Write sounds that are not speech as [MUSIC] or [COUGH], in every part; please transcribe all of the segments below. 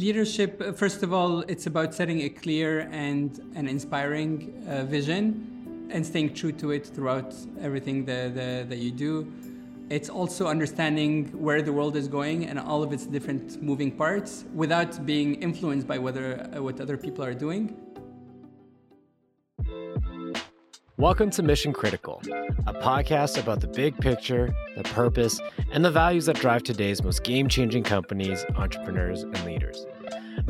Leadership, uh, first of all, it's about setting a clear and an inspiring uh, vision and staying true to it throughout everything that, that, that you do. It's also understanding where the world is going and all of its different moving parts without being influenced by whether, uh, what other people are doing. Welcome to Mission Critical, a podcast about the big picture, the purpose, and the values that drive today's most game changing companies, entrepreneurs, and leaders.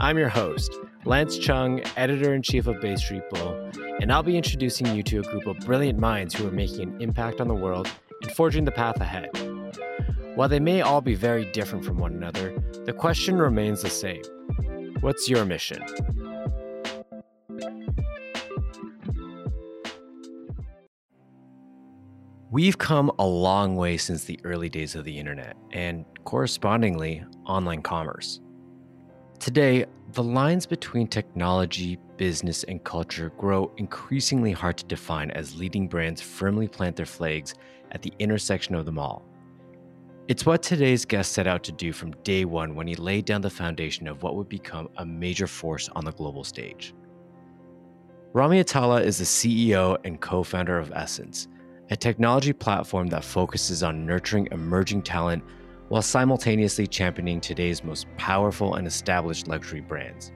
I'm your host, Lance Chung, editor in chief of Bay Street Bull, and I'll be introducing you to a group of brilliant minds who are making an impact on the world and forging the path ahead. While they may all be very different from one another, the question remains the same What's your mission? We've come a long way since the early days of the internet and correspondingly online commerce. Today, the lines between technology, business, and culture grow increasingly hard to define as leading brands firmly plant their flags at the intersection of them all. It's what today's guest set out to do from day one when he laid down the foundation of what would become a major force on the global stage. Rami Atallah is the CEO and co founder of SSENSE a technology platform that focuses on nurturing emerging talent while simultaneously championing today's most powerful and established luxury brands.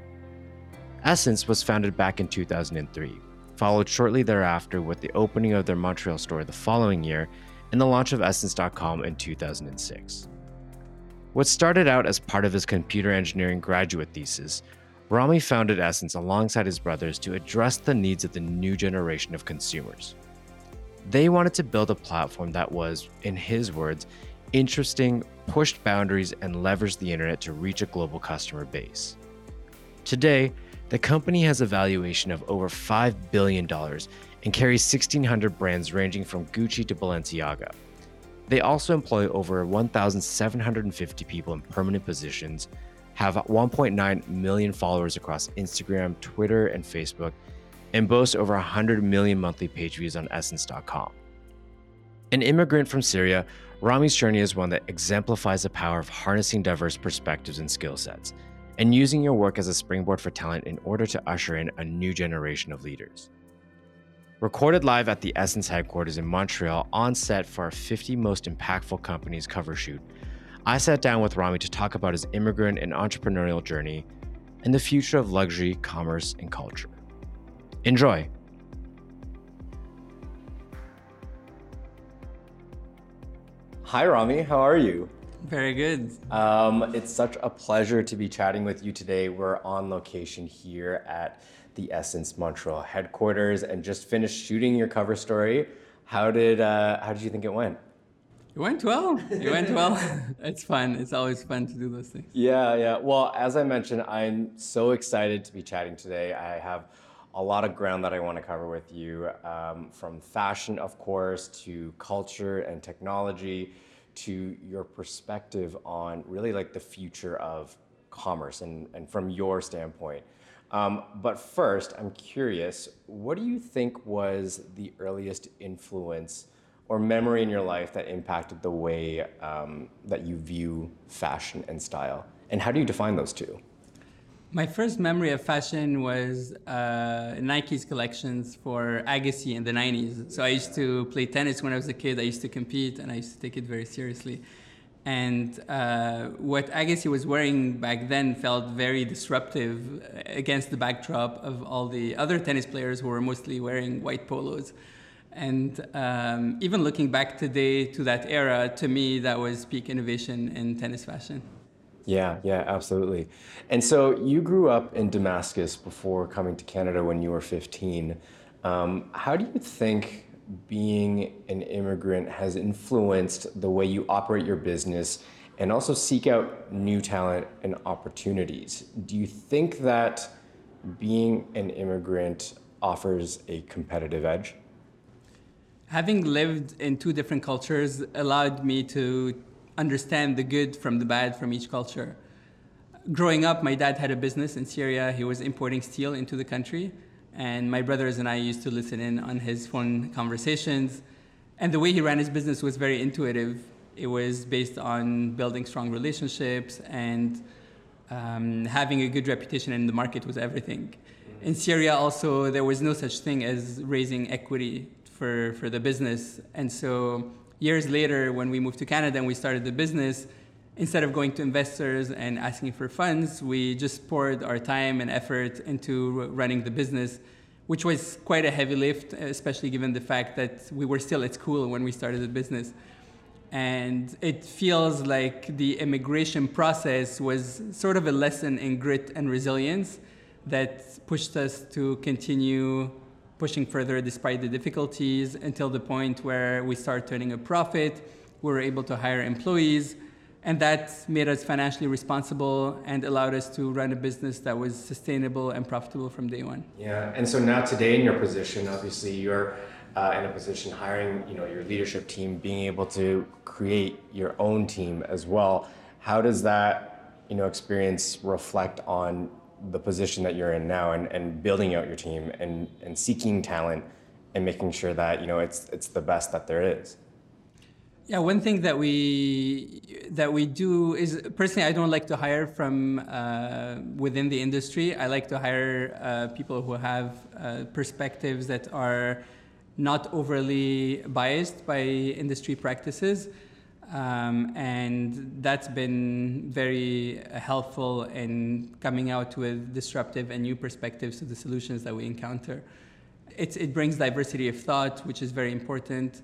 SSENSE was founded back in 2003, followed shortly thereafter with the opening of their Montreal store the following year and the launch of SSENSE.com in 2006. What started out as part of his computer engineering graduate thesis, Rami founded SSENSE alongside his brothers to address the needs of the new generation of consumers. They wanted to build a platform that was, in his words, interesting, pushed boundaries, and leveraged the internet to reach a global customer base. Today, the company has a valuation of over $5 billion and carries 1,600 brands ranging from Gucci to Balenciaga. They also employ over 1,750 people in permanent positions, have 1.9 million followers across Instagram, Twitter, and Facebook, and boasts over 100 million monthly page views on SSENSE.com. An immigrant from Syria, Rami's journey is one that exemplifies the power of harnessing diverse perspectives and skill sets, and using your work as a springboard for talent in order to usher in a new generation of leaders. Recorded live at the SSENSE headquarters in Montreal on set for our 50 most impactful companies cover shoot, I sat down with Rami to talk about his immigrant and entrepreneurial journey and the future of luxury, commerce, and culture. Enjoy. Hi, Rami. How are you? Very good. Um, it's such a pleasure to be chatting with you today. We're on location here at the SSENSE Montreal headquarters and just finished shooting your cover story. How did uh, how did you think it went? It went well. It went well. [LAUGHS] it's fun. It's always fun to do those things. Yeah, yeah. Well, as I mentioned, I'm so excited to be chatting today. I have a lot of ground that I want to cover with you, um, from fashion, of course, to culture and technology, to your perspective on really like the future of commerce and, and from your standpoint. Um, but first, I'm curious, what do you think was the earliest influence or memory in your life that impacted the way um, that you view fashion and style? And how do you define those two? My first memory of fashion was uh, Nike's collections for Agassi in the 90s. So I used to play tennis when I was a kid. I used to compete and I used to take it very seriously. And uh, what Agassi was wearing back then felt very disruptive against the backdrop of all the other tennis players who were mostly wearing white polos. And um, even looking back today to that era, to me, that was peak innovation in tennis fashion. Yeah, yeah, absolutely. And so you grew up in Damascus before coming to Canada when you were 15. Um, how do you think being an immigrant has influenced the way you operate your business and also seek out new talent and opportunities? Do you think that being an immigrant offers a competitive edge? Having lived in two different cultures allowed me to understand the good from the bad from each culture. Growing up, my dad had a business in Syria. He was importing steel into the country, and my brothers and I used to listen in on his phone conversations. And the way he ran his business was very intuitive. It was based on building strong relationships and Um, having a good reputation in the market was everything. In Syria, also, there was no such thing as raising equity for, for the business. And so, years later, when we moved to Canada and we started the business, instead of going to investors and asking for funds, we just poured our time and effort into running the business, which was quite a heavy lift, especially given the fact that we were still at school when we started the business. And it feels like the immigration process was sort of a lesson in grit and resilience that pushed us to continue pushing further despite the difficulties until the point where we start turning a profit. We were able to hire employees and that made us financially responsible and allowed us to run a business that was sustainable and profitable from day one. Yeah, and so now today in your position, obviously you're uh, in a position hiring, you know, your leadership team, being able to create your own team as well. How does that, you know, experience reflect on the position that you're in now and, and building out your team and, and seeking talent and making sure that, you know, it's it's the best that there is? Yeah, one thing that we that we do is personally, I don't like to hire from uh, within the industry. I like to hire uh, people who have uh, perspectives that are not overly biased by industry practices, um, and that's been very helpful in coming out with disruptive and new perspectives to the solutions that we encounter. It's, it brings diversity of thought, which is very important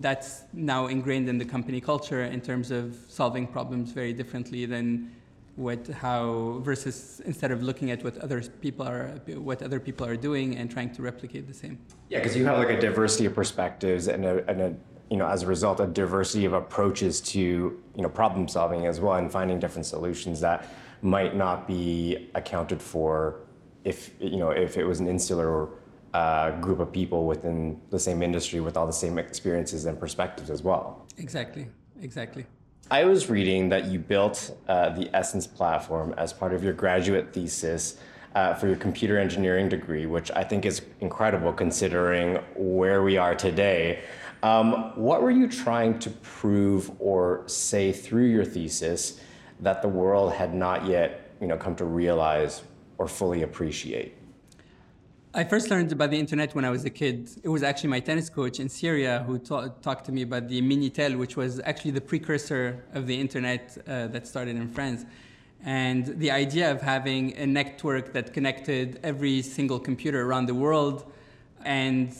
that's now ingrained in the company culture in terms of solving problems very differently than what how versus instead of looking at what other people are what other people are doing and trying to replicate the same yeah because you have like a diversity of perspectives and a, and a you know as a result a diversity of approaches to you know problem solving as well and finding different solutions that might not be accounted for if you know if it was an insular uh, group of people within the same industry with all the same experiences and perspectives as well. Exactly, exactly. I was reading that you built uh, the SSENSE platform as part of your graduate thesis uh, for your computer engineering degree, which I think is incredible considering where we are today. Um, what were you trying to prove or say through your thesis that the world had not yet, you know, come to realize or fully appreciate? I first learned about the internet when I was a kid. It was actually my tennis coach in Syria who ta- talked to me about the Minitel, which was actually the precursor of the internet uh, that started in France. And the idea of having a network that connected every single computer around the world and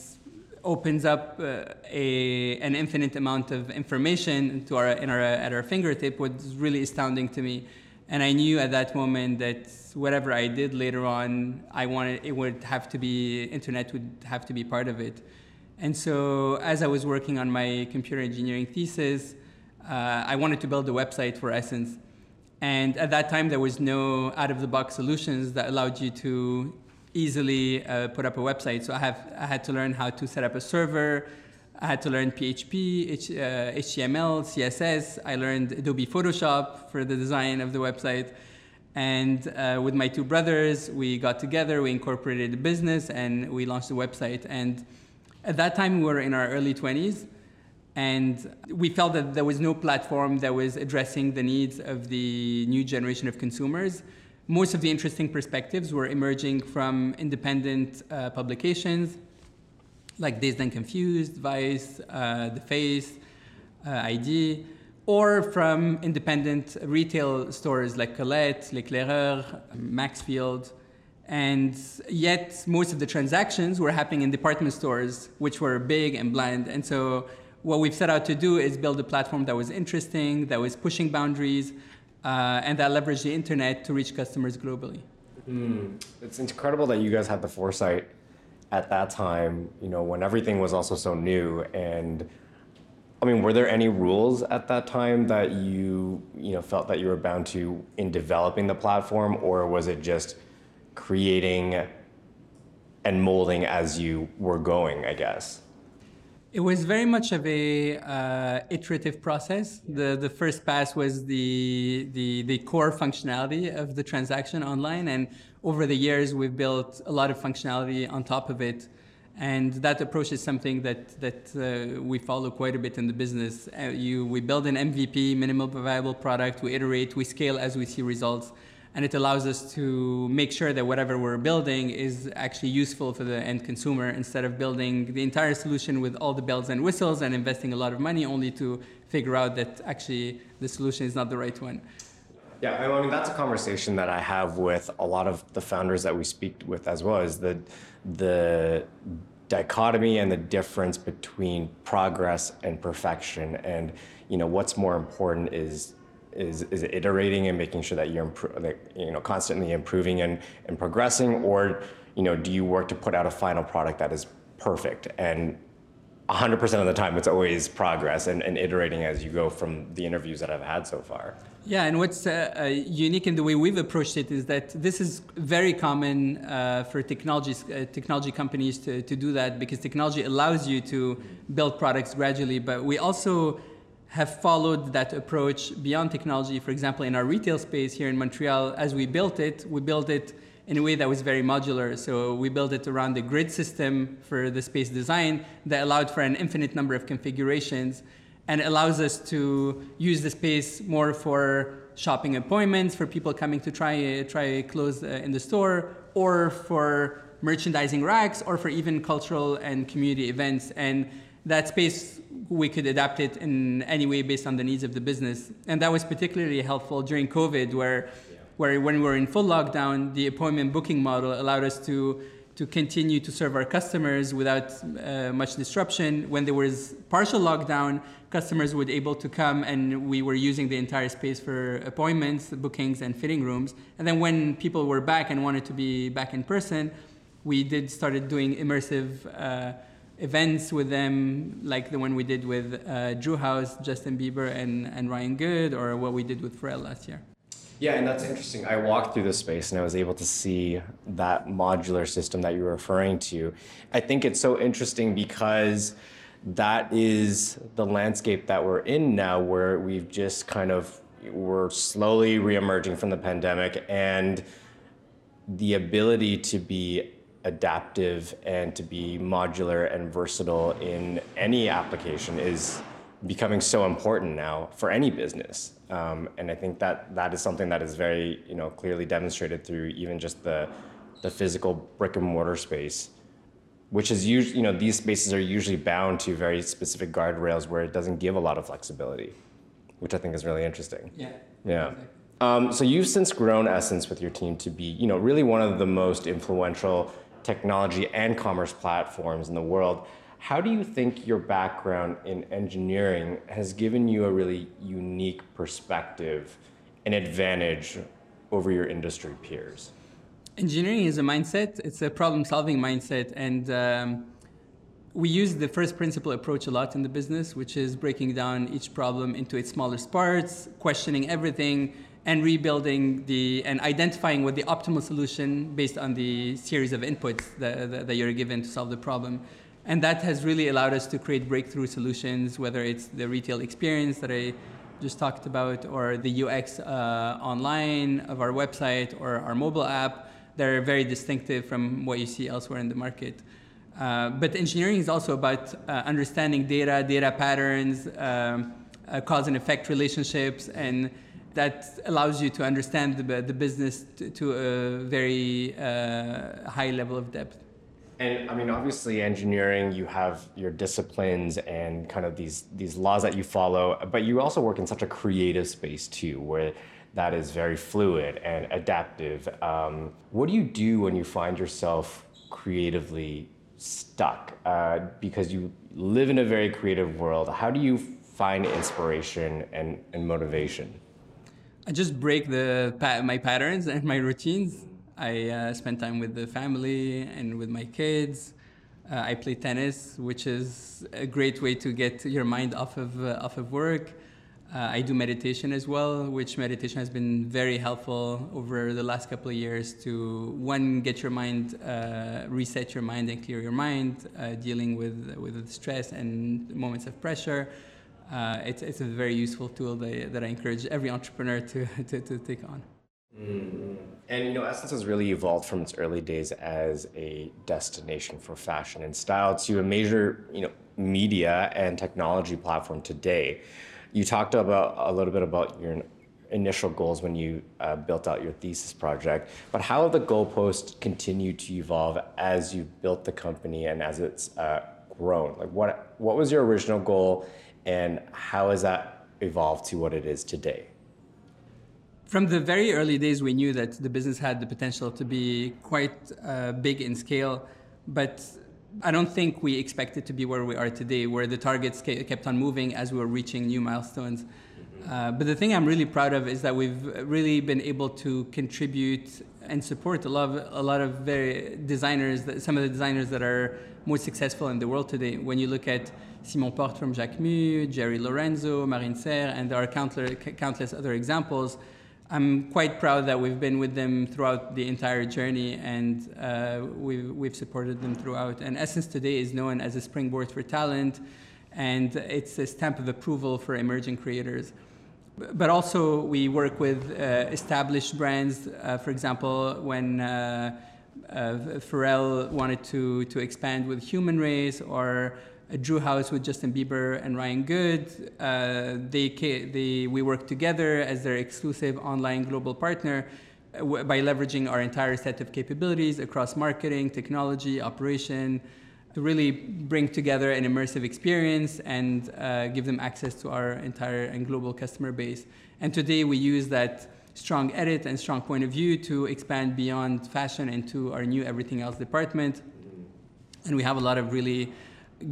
opens up uh, a, an infinite amount of information to our, in our, at our fingertip was really astounding to me. And I knew at that moment that whatever I did later on, I wanted it would have to be internet would have to be part of it. And so as I was working on my computer engineering thesis, uh, I wanted to build a website for SSENSE. And at that time, there was no out-of-the-box solutions that allowed you to easily uh, put up a website. So I have I had to learn how to set up a server, I had to learn PHP, H, uh, HTML, CSS. I learned Adobe Photoshop for the design of the website. And uh, with my two brothers, we got together, we incorporated a business, and we launched the website. And at that time, we were in our early 20s. And we felt that there was no platform that was addressing the needs of the new generation of consumers. Most of the interesting perspectives were emerging from independent uh, publications like Dazed and Confused, Vice, uh, The Face, uh, ID, or from independent retail stores like Colette, L'Éclaireur, Maxfield. And yet, most of the transactions were happening in department stores, which were big and bland. And so, what we've set out to do is build a platform that was interesting, that was pushing boundaries, uh, and that leveraged the internet to reach customers globally. Mm. It's incredible that you guys had the foresight at that time, you know, when everything was also so new and I mean, were there any rules at that time that you, you know, felt that you were bound to in developing the platform or was it just creating and molding as you were going, I guess? It was very much of a uh, iterative process. The the first pass was the, the the core functionality of the transaction online, and over the years, we've built a lot of functionality on top of it. And that approach is something that, that uh, we follow quite a bit in the business. Uh, you, we build an MVP, minimal viable product, we iterate, we scale as we see results. And it allows us to make sure that whatever we're building is actually useful for the end consumer instead of building the entire solution with all the bells and whistles and investing a lot of money only to figure out that actually the solution is not the right one. Yeah, I mean that's a conversation that I have with a lot of the founders that we speak with as well. Is the the dichotomy and the difference between progress and perfection, and you know what's more important is is is iterating and making sure that you're that, you know constantly improving and and progressing, or you know do you work to put out a final product that is perfect and 100% of the time it's always progress and, and iterating as you go from the interviews that I've had so far. Yeah, and what's uh, uh, unique in the way we've approached it is that this is very common uh, for technologies, uh, technology companies to, to do that because technology allows you to build products gradually. But we also have followed that approach beyond technology. For example, in our retail space here in Montreal, as we built it, we built it in a way that was very modular. So we built it around the grid system for the space design that allowed for an infinite number of configurations and allows us to use the space more for shopping appointments, for people coming to try, try clothes uh, in the store, or for merchandising racks, or for even cultural and community events. And that space, we could adapt it in any way based on the needs of the business. And that was particularly helpful during COVID, where where when we were in full lockdown, the appointment booking model allowed us to to continue to serve our customers without uh, much disruption. When there was partial lockdown, customers would able to come and we were using the entire space for appointments, bookings, and fitting rooms. And then when people were back and wanted to be back in person, we did started doing immersive uh, events with them, like the one we did with uh, Drew House, Justin Bieber, and, and Ryan Good, or what we did with Pharrell last year. Yeah, and that's interesting. I walked through the space and I was able to see that modular system that you're referring to. I think it's so interesting because that is the landscape that we're in now, where we've just kind of we're slowly reemerging from the pandemic and the ability to be adaptive and to be modular and versatile in any application is becoming so important now for any business. Um, and I think that that is something that is very, you know, clearly demonstrated through even just the the physical brick and mortar space, which is usually, you know, these spaces are usually bound to very specific guardrails where it doesn't give a lot of flexibility, which I think is really interesting. Yeah. Yeah. Exactly. Um, so you've since grown SSENSE with your team to be, you know, really one of the most influential technology and commerce platforms in the world. How do you think your background in engineering has given you a really unique perspective and advantage over your industry peers? Engineering is a mindset, it's a problem solving mindset. And um, we use the first principle approach a lot in the business, which is breaking down each problem into its smallest parts, questioning everything, and rebuilding the and identifying what the optimal solution based on the series of inputs that, that, that you're given to solve the problem. And that has really allowed us to create breakthrough solutions, whether it's the retail experience that I just talked about, or the UX uh, online of our website or our mobile app. They're very distinctive from what you see elsewhere in the market. Uh, but engineering is also about uh, understanding data, data patterns, um, uh, cause and effect relationships, and that allows you to understand the, the business to, to a very uh, high level of depth. And I mean, obviously, engineering, you have your disciplines and kind of these these laws that you follow, but you also work in such a creative space too, where that is very fluid and adaptive. Um, what do you do when you find yourself creatively stuck? Uh, because you live in a very creative world. How do you find inspiration and, and motivation? I just break the my patterns and my routines I uh, spend time with the family and with my kids. Uh, I play tennis, which is a great way to get your mind off of uh, off of work. Uh, I do meditation as well, which meditation has been very helpful over the last couple of years to one get your mind, uh, reset your mind and clear your mind, uh, dealing with with stress and moments of pressure. It's it's a very useful tool that, that I encourage every entrepreneur to [LAUGHS] to, to take on. Mm-hmm. And you know, SSENSE has really evolved from its early days as a destination for fashion and style to a major, you know, media and technology platform today. You talked about a little bit about your initial goals when you uh, built out your thesis project, but how have the goalposts continued to evolve as you built the company and as it's uh, grown? Like what what was your original goal, and how has that evolved to what it is today? From the very early days, we knew that the business had the potential to be quite uh, big in scale, but I don't think we expected to be where we are today, where the targets kept on moving as we were reaching new milestones. Uh, but the thing I'm really proud of is that we've really been able to contribute and support a lot of, a lot of very designers, that, some of the designers that are most successful in the world today. When you look at Simon Porte from Jacquemus, Jerry Lorenzo, Marine Serre, and there are countless, countless other examples, I'm quite proud that we've been with them throughout the entire journey and uh, we've, we've supported them throughout. And SSENSE today is known as a springboard for talent and it's a stamp of approval for emerging creators. But also, we work with uh, established brands. Uh, for example, when uh Pharrell wanted to, to expand with Human Race or Drew House with Justin Bieber and Ryan Good, uh, they, they, we work together as their exclusive online global partner uh, by leveraging our entire set of capabilities across marketing, technology, operation, to really bring together an immersive experience and uh, give them access to our entire and global customer base. And today we use that strong edit and strong point of view to expand beyond fashion into our new everything else department. And we have a lot of really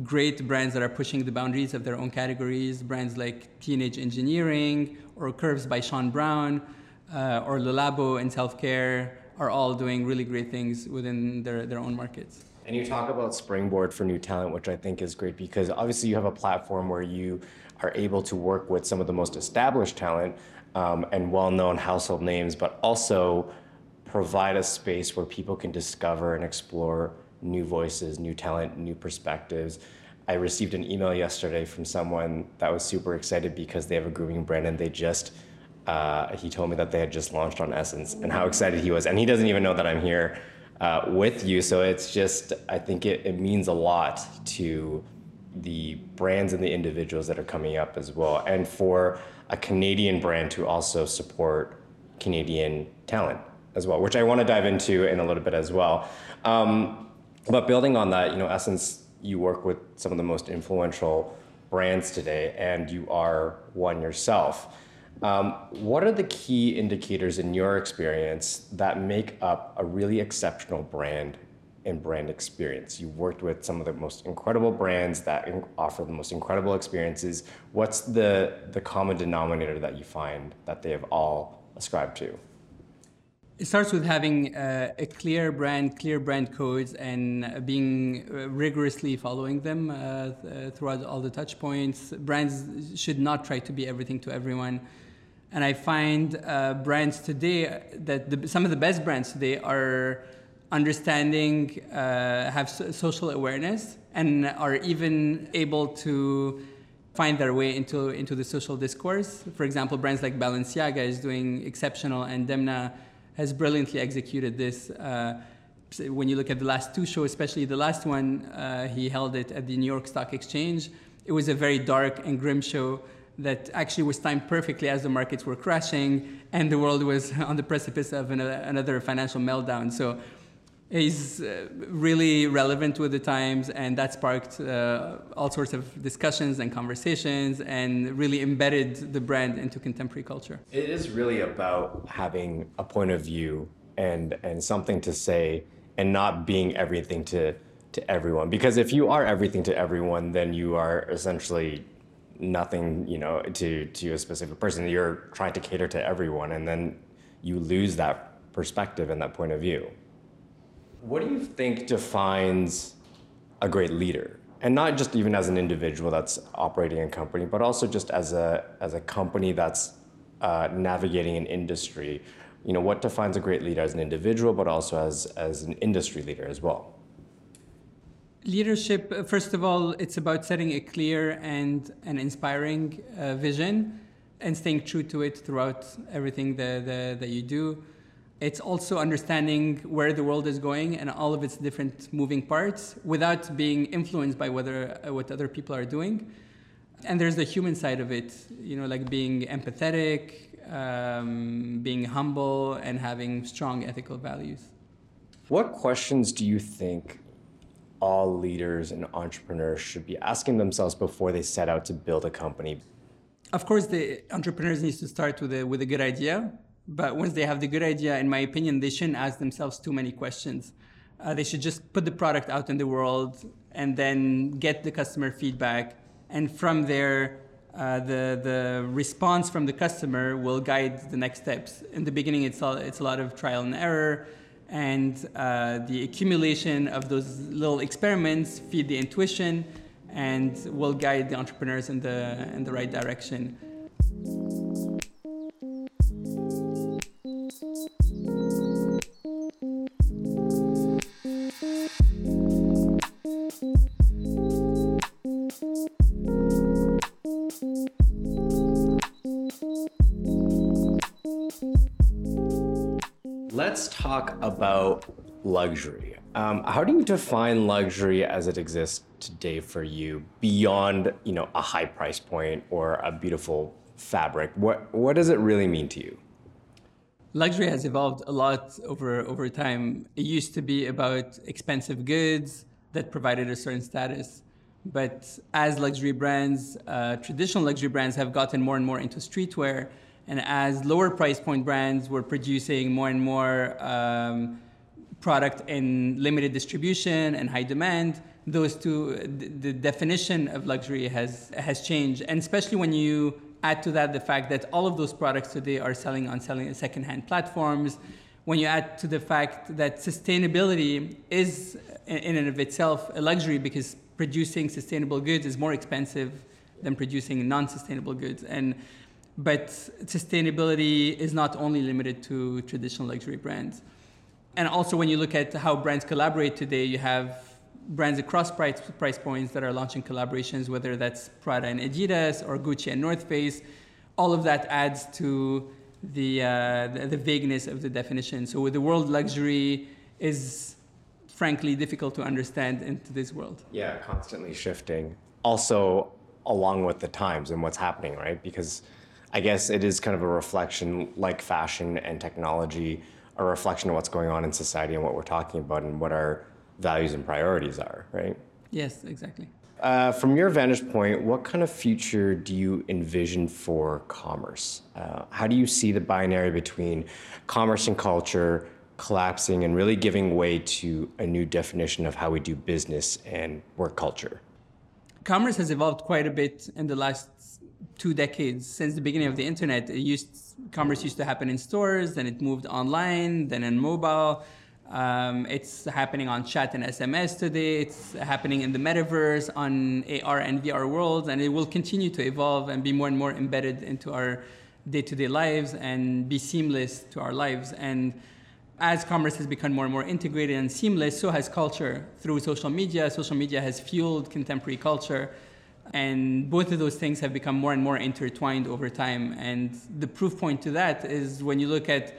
great brands that are pushing the boundaries of their own categories, brands like Teenage Engineering or Curves by Sean Brown uh, or Le Labo in self-care are all doing really great things within their, their own markets. And you talk about Springboard for new talent, which I think is great because obviously you have a platform where you are able to work with some of the most established talent um, and well known household names, but also provide a space where people can discover and explore new voices, new talent, new perspectives. I received an email yesterday from someone that was super excited because they have a grooming brand and they just uh, he told me that they had just launched on SSENSE and how excited he was. And he doesn't even know that I'm here uh, with you. So it's just, I think it, it means a lot to the brands and the individuals that are coming up as well. And for a Canadian brand to also support Canadian talent as well, which I want to dive into in a little bit as well. Um, but building on that, you know, SSENSE, you work with some of the most influential brands today, and you are one yourself. Um, what are the key indicators in your experience that make up a really exceptional brand and brand experience? You've worked with some of the most incredible brands that offer the most incredible experiences. What's the, the common denominator that you find that they have all ascribed to? It starts with having uh, a clear brand, clear brand codes, and being uh, rigorously following them uh, th- throughout all the touch points. Brands should not try to be everything to everyone. And I find uh, brands today that the, some of the best brands today are understanding, uh, have so- social awareness, and are even able to find their way into, into the social discourse. For example, brands like Balenciaga is doing exceptional, and Demna has brilliantly executed this. Uh, when you look at the last two shows, especially the last one, uh, he held it at the New York Stock Exchange. It was a very dark and grim show that actually was timed perfectly as the markets were crashing and the world was [LAUGHS] on the precipice of another financial meltdown. So he's uh, really relevant with the times, and that sparked uh, all sorts of discussions and conversations and really embedded the brand into contemporary culture. It is really about having a point of view and, and something to say and not being everything to, to everyone. Because if you are everything to everyone, then you are essentially nothing, you know, to to a specific person. You're trying to cater to everyone, and then you lose that perspective and that point of view. What do you think defines a great leader? And not just even as an individual that's operating a company, but also just as a as a company that's uh, navigating an industry. You know, what defines a great leader as an individual, but also as as an industry leader as well? Leadership, uh, first of all, it's about setting a clear and an inspiring uh, vision and staying true to it throughout everything that, that, that you do. It's also understanding where the world is going and all of its different moving parts without being influenced by whether, uh, what other people are doing. And there's the human side of it, you know, like being empathetic, um, being humble, and having strong ethical values. What questions do you think all leaders and entrepreneurs should be asking themselves before they set out to build a company? Of course, the entrepreneurs need to start with a, with a good idea. But once they have the good idea, in my opinion, they shouldn't ask themselves too many questions. Uh, they should just put the product out in the world and then get the customer feedback. And from there, uh, the, the response from the customer will guide the next steps. In the beginning, it's, all, it's a lot of trial and error and uh, the accumulation of those little experiments feed the intuition and will guide the entrepreneurs in the, in the right direction. Let's talk about luxury. Um, how do you define luxury as it exists today for you beyond, you know, a high price point or a beautiful fabric? What what does it really mean to you? Luxury has evolved a lot over over time. It used to be about expensive goods that provided a certain status, but as luxury brands, uh, traditional luxury brands have gotten more and more into streetwear and as lower price point brands were producing more and more um, product in limited distribution and high demand, those two, the, definition of luxury has, has changed. And especially when you add to that the fact that all of those products today are selling on selling secondhand platforms, when you add to the fact that sustainability is in and of itself a luxury because producing sustainable goods is more expensive than producing non-sustainable goods. And but sustainability is not only limited to traditional luxury brands. And also, when you look at how brands collaborate today, you have brands across price, price points that are launching collaborations, whether that's Prada and Adidas or Gucci and North Face. All of that adds to the, uh, the, the vagueness of the definition. So, the world luxury is frankly difficult to understand in today's world. Yeah, constantly shifting. Also, along with the times and what's happening, right? Because I guess it is kind of a reflection, like fashion and technology, a reflection of what's going on in society and what we're talking about and what our values and priorities are, right? Yes, exactly. Uh, from your vantage point, what kind of future do you envision for commerce? Uh, how do you see the binary between commerce and culture collapsing and really giving way to a new definition of how we do business and work culture? Commerce has evolved quite a bit in the last two decades since the beginning of the internet. Used commerce used to happen in stores, then it moved online, then in mobile. Um, it's happening on chat and SMS today. It's happening in the metaverse, on AR and VR worlds, and it will continue to evolve and be more and more embedded into our day-to-day lives and be seamless to our lives. And as commerce has become more and more integrated and seamless, so has culture through social media. Social media has fueled contemporary culture and both of those things have become more and more intertwined over time. And the proof point to that is when you look at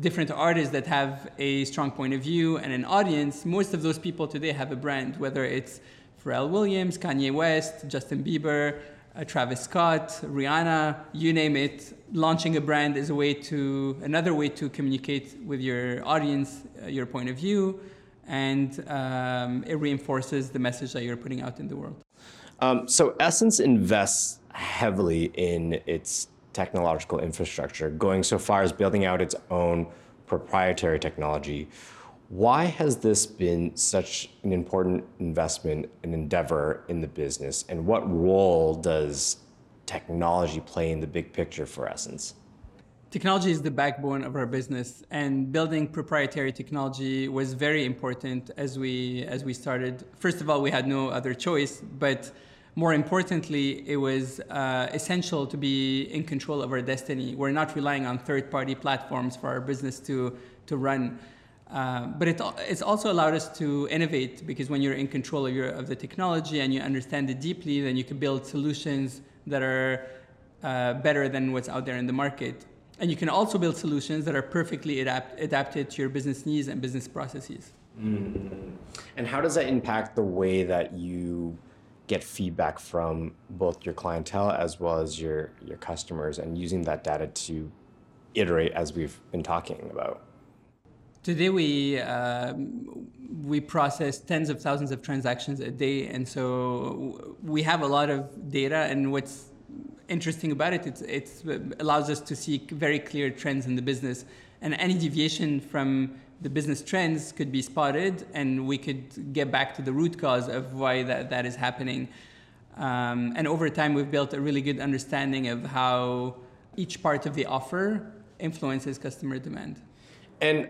different artists that have a strong point of view and an audience, most of those people today have a brand, whether it's Pharrell Williams, Kanye West, Justin Bieber, uh, Travis Scott, Rihanna, you name it. Launching a brand is a way to another way to communicate with your audience uh, your point of view, and um, it reinforces the message that you're putting out in the world. Um, so SSENSE invests heavily in its technological infrastructure, going so far as building out its own proprietary technology. Why has this been such an important investment and endeavor in the business, and what role does technology play in the big picture for SSENSE? Technology is the backbone of our business, and building proprietary technology was very important as we as we started. First of all, we had no other choice, but more importantly, it was uh, essential to be in control of our destiny. We're not relying on third-party platforms for our business to to run. Uh, but it, it's also allowed us to innovate because when you're in control of, your, of the technology and you understand it deeply, then you can build solutions that are uh, better than what's out there in the market. And you can also build solutions that are perfectly adapt, adapted to your business needs and business processes. Mm-hmm. And how does that impact the way that you get feedback from both your clientele as well as your your customers and using that data to iterate as we've been talking about today we um, we process tens of thousands of transactions a day and so we have a lot of data and what's interesting about it it's it allows us to see very clear trends in the business and any deviation from the business trends could be spotted and we could get back to the root cause of why that, that is happening. Um, and over time, we've built a really good understanding of how each part of the offer influences customer demand. And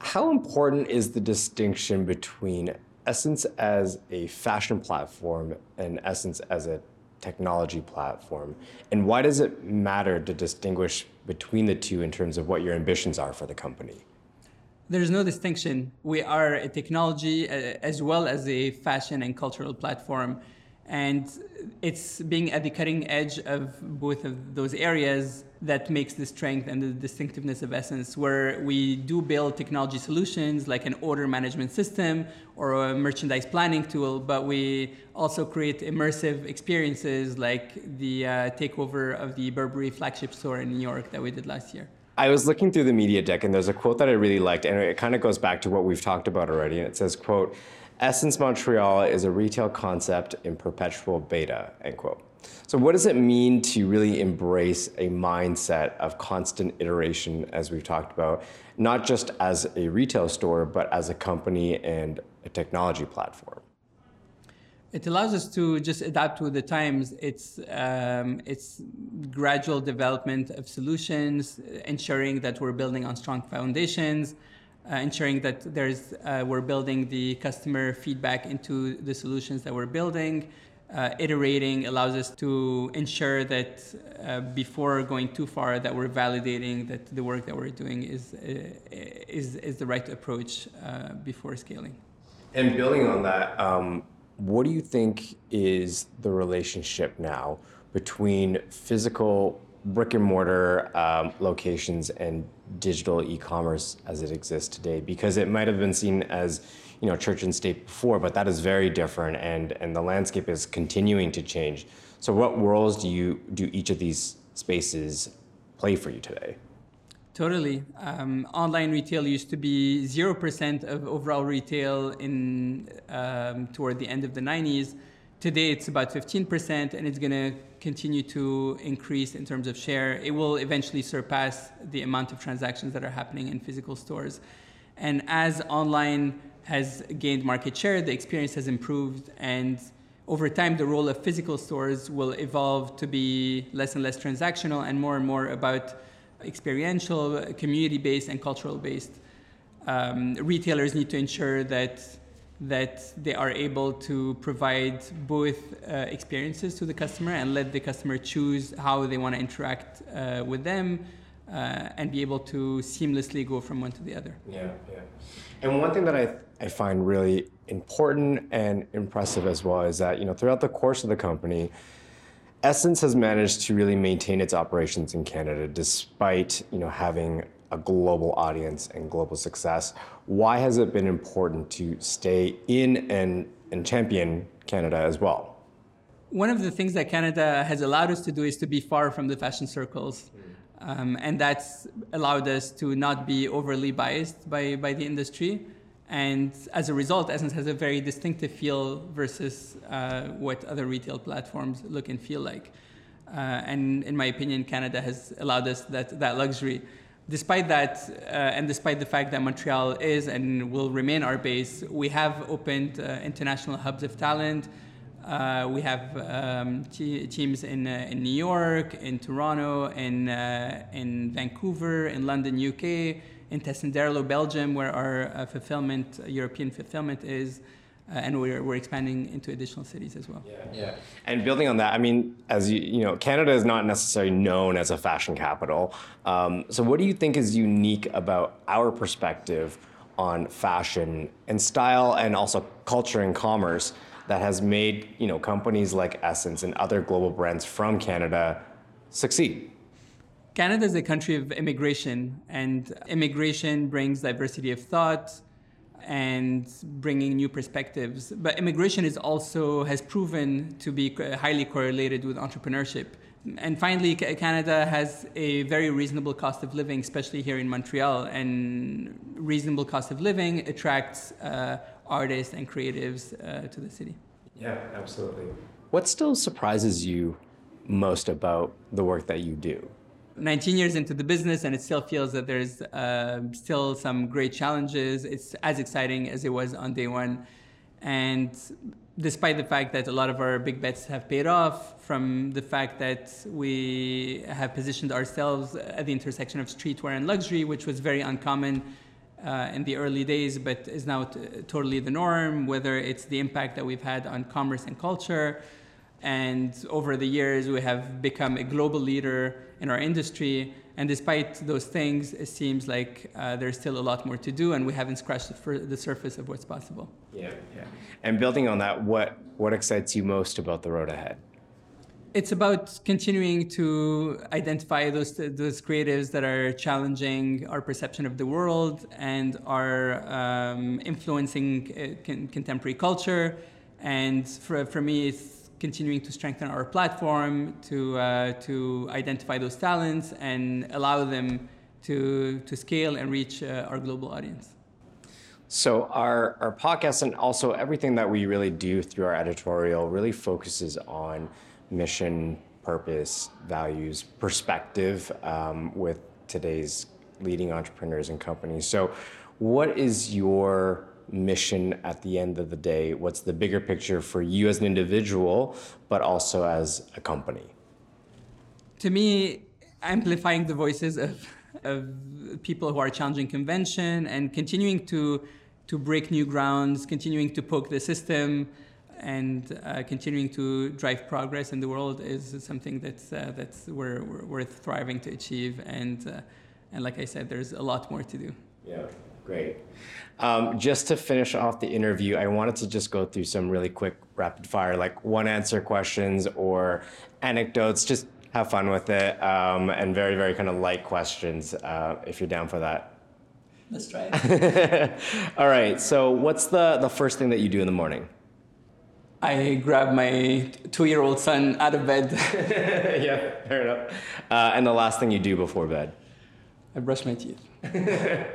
how important is the distinction between SSENSE as a fashion platform and SSENSE as a technology platform? And why does it matter to distinguish between the two in terms of what your ambitions are for the company? There's no distinction. We are a technology uh, as well as a fashion and cultural platform. And it's being at the cutting edge of both of those areas that makes the strength and the distinctiveness of SSENSE, where we do build technology solutions like an order management system or a merchandise planning tool, but we also create immersive experiences like the uh, takeover of the Burberry flagship store in New York that we did last year. I was looking through the media deck and there's a quote that I really liked and it kind of goes back to what we've talked about already and it says quote SSENSE Montreal is a retail concept in perpetual beta end quote. So what does it mean to really embrace a mindset of constant iteration as we've talked about not just as a retail store but as a company and a technology platform? It allows us to just adapt to the times. It's um, it's gradual development of solutions, ensuring that we're building on strong foundations, ensuring that there's uh, we're building the customer feedback into the solutions that we're building. Uh, iterating allows us to ensure that uh, before going too far, that we're validating that the work that we're doing is uh, is is the right approach uh, before scaling. And building on that. Um what do you think is the relationship now between physical brick and mortar um, locations and digital e-commerce as it exists today? Because it might have been seen as you know church and state before, but that is very different, and and the landscape is continuing to change. So, what roles do you do each of these spaces play for you today? Totally. Um, online retail used to be 0% of overall retail in um, toward the end of the 90s. Today it's about 15% and it's going to continue to increase in terms of share. It will eventually surpass the amount of transactions that are happening in physical stores. And as online has gained market share, the experience has improved and over time, the role of physical stores will evolve to be less and less transactional and more and more about experiential, community-based, and cultural-based. Um, retailers need to ensure that that they are able to provide both uh, experiences to the customer and let the customer choose how they want to interact uh, with them uh, and be able to seamlessly go from one to the other. Yeah, yeah. And one thing that I, I find really important and impressive as well is that, you know, throughout the course of the company, SSENSE has managed to really maintain its operations in Canada despite you know having a global audience and global success. Why has it been important to stay in and, and champion Canada as well? One of the things that Canada has allowed us to do is to be far from the fashion circles. Um, and that's allowed us to not be overly biased by, by the industry. And as a result, SSENSE has a very distinctive feel versus uh, what other retail platforms look and feel like. Uh, and in my opinion, Canada has allowed us that, that luxury. Despite that, uh, and despite the fact that Montreal is and will remain our base, we have opened uh, international hubs of talent. Uh, we have um, teams in, uh, in New York, in Toronto, in, in Vancouver, in London, UK in Tessenderlo, Belgium, where our uh, fulfillment, uh, European fulfillment is. Uh, and we're, we're expanding into additional cities as well. Yeah, yeah. And building on that, I mean, as you, you know, Canada is not necessarily known as a fashion capital. Um, so, what do you think is unique about our perspective on fashion and style, and also culture and commerce that has made you know companies like SSENSE and other global brands from Canada succeed? Canada is a country of immigration, and immigration brings diversity of thought, and bringing new perspectives. But immigration is also has proven to be highly correlated with entrepreneurship. And finally, Canada has a very reasonable cost of living, especially here in Montreal. And reasonable cost of living attracts uh, artists and creatives uh, to the city. Yeah, absolutely. What still surprises you most about the work that you do? 19 years into the business and it still feels that there's uh, still some great challenges. It's as exciting as it was on day one. And despite the fact that a lot of our big bets have paid off, from the fact that we have positioned ourselves at the intersection of streetwear and luxury, which was very uncommon uh, in the early days, but is now totally the norm, whether it's the impact that we've had on commerce and culture. And over the years, we have become a global leader in our industry. And despite those things, it seems like uh, there's still a lot more to do, and we haven't scratched the, the surface of what's possible. Yeah, yeah. And building on that, what what excites you most about the road ahead? It's about continuing to identify those those creatives that are challenging our perception of the world and are um, influencing uh, con- contemporary culture. And for, for me, it's continuing to strengthen our platform to, uh, to identify those talents and allow them to, to scale and reach uh, our global audience. So our, our podcast and also everything that we really do through our editorial really focuses on mission, purpose, values, perspective um, with today's leading entrepreneurs and companies. So what is your mission at the end of the day? What's the bigger picture for you as an individual, but also as a company? To me, amplifying the voices of, of people who are challenging convention and continuing to, to break new grounds, continuing to poke the system, and uh, continuing to drive progress in the world is something that's, uh, that's we're, we're, worth thriving to achieve. And, uh, and like I said, there's a lot more to do. Yeah. Great. Um, just to finish off the interview, I wanted to just go through some really quick rapid fire, like one answer questions or anecdotes. Just have fun with it um, and very, very kind of light questions uh, if you're down for that. Let's try it. [LAUGHS] All right. So, what's the, the first thing that you do in the morning? I grab my two year old son out of bed. [LAUGHS] yeah, fair enough. Uh, and the last thing you do before bed? I brush my teeth. [LAUGHS]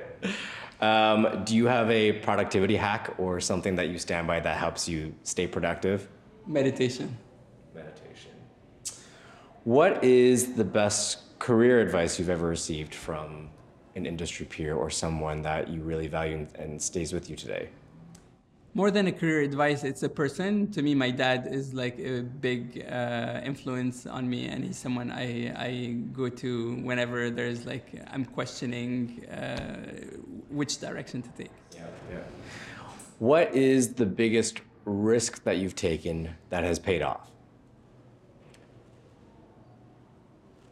Um, do you have a productivity hack or something that you stand by that helps you stay productive? Meditation. Meditation. What is the best career advice you've ever received from an industry peer or someone that you really value and stays with you today? More than a career advice, it's a person. To me, my dad is like a big uh, influence on me, and he's someone I, I go to whenever there's like I'm questioning uh, which direction to take. Yeah, yeah. What is the biggest risk that you've taken that has paid off?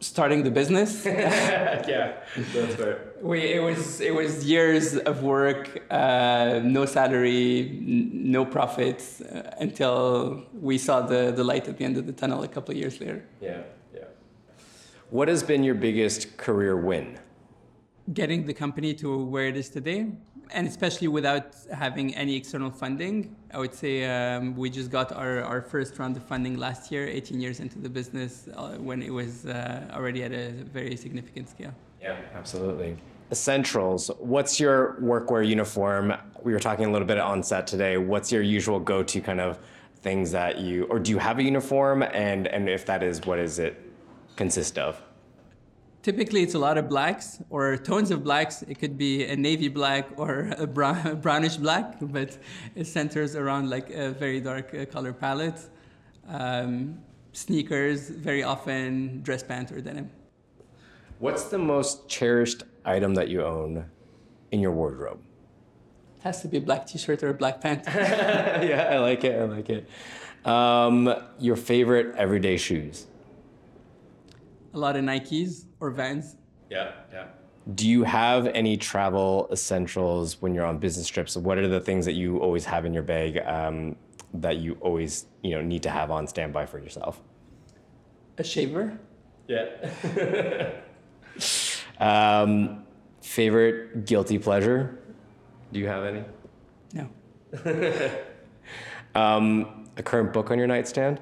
starting the business. [LAUGHS] yeah, that's fair. We, it was it was years of work, uh, no salary, n- no profits uh, until we saw the, the light at the end of the tunnel a couple of years later. Yeah, yeah. What has been your biggest career win? Getting the company to where it is today and especially without having any external funding. I would say um, we just got our, our first round of funding last year, 18 years into the business, uh, when it was uh, already at a very significant scale. Yeah, absolutely. Essentials. What's your workwear uniform? We were talking a little bit on set today. What's your usual go-to kind of things that you, or do you have a uniform? And and if that is, what does it consist of? Typically, it's a lot of blacks or tones of blacks. It could be a navy black or a brown, [LAUGHS] brownish black, but it centers around like a very dark uh, color palette. Um, sneakers, very often dress pants or denim. What's the most cherished item that you own in your wardrobe? It has to be a black t-shirt or a black pant. [LAUGHS] yeah, I like it. I like it. Um, your favorite everyday shoes? A lot of Nikes or Vans. Yeah, yeah. Do you have any travel essentials when you're on business trips? What are the things that you always have in your bag um, that you always you know need to have on standby for yourself? A shaver. Yeah. [LAUGHS] um, favorite guilty pleasure? Do you have any? No. [LAUGHS] um, a current book on your nightstand?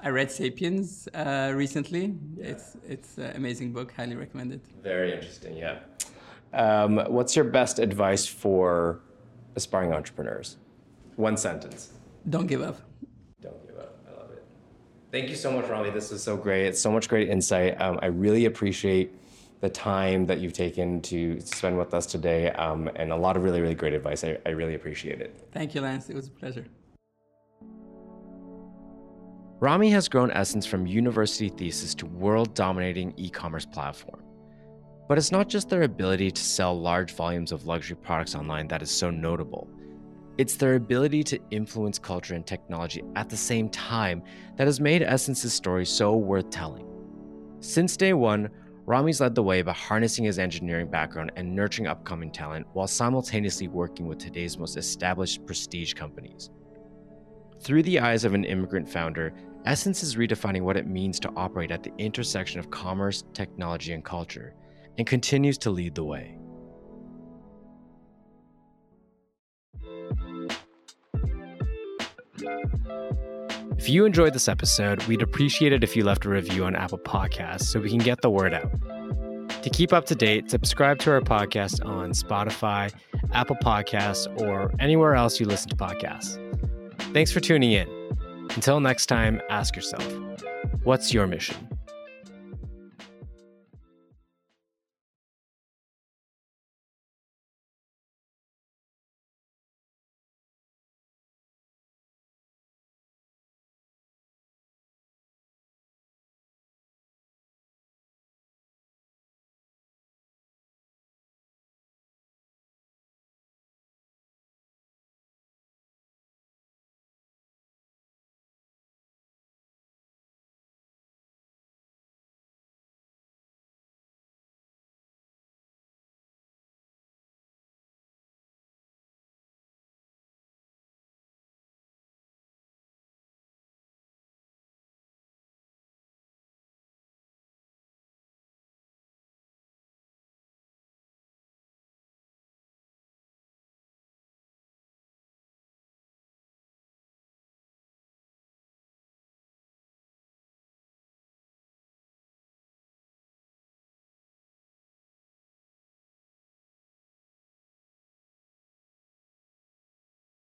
I read *Sapiens* uh, recently. Yeah. It's it's an amazing book. Highly recommended. Very interesting. Yeah. Um, what's your best advice for aspiring entrepreneurs? One sentence. Don't give up. Don't give up. I love it. Thank you so much, Rami. This is so great. It's so much great insight. Um, I really appreciate the time that you've taken to spend with us today um, and a lot of really, really great advice. I, I really appreciate it. Thank you, Lance. It was a pleasure. Rami has grown SSENSE from university thesis to world dominating e commerce platform. But it's not just their ability to sell large volumes of luxury products online that is so notable. It's their ability to influence culture and technology at the same time that has made SSENSE's story so worth telling. Since day one, Rami's led the way by harnessing his engineering background and nurturing upcoming talent while simultaneously working with today's most established prestige companies. Through the eyes of an immigrant founder, SSENSE is redefining what it means to operate at the intersection of commerce, technology, and culture, and continues to lead the way. If you enjoyed this episode, we'd appreciate it if you left a review on Apple Podcasts so we can get the word out. To keep up to date, subscribe to our podcast on Spotify, Apple Podcasts, or anywhere else you listen to podcasts. Thanks for tuning in. Until next time, ask yourself what's your mission?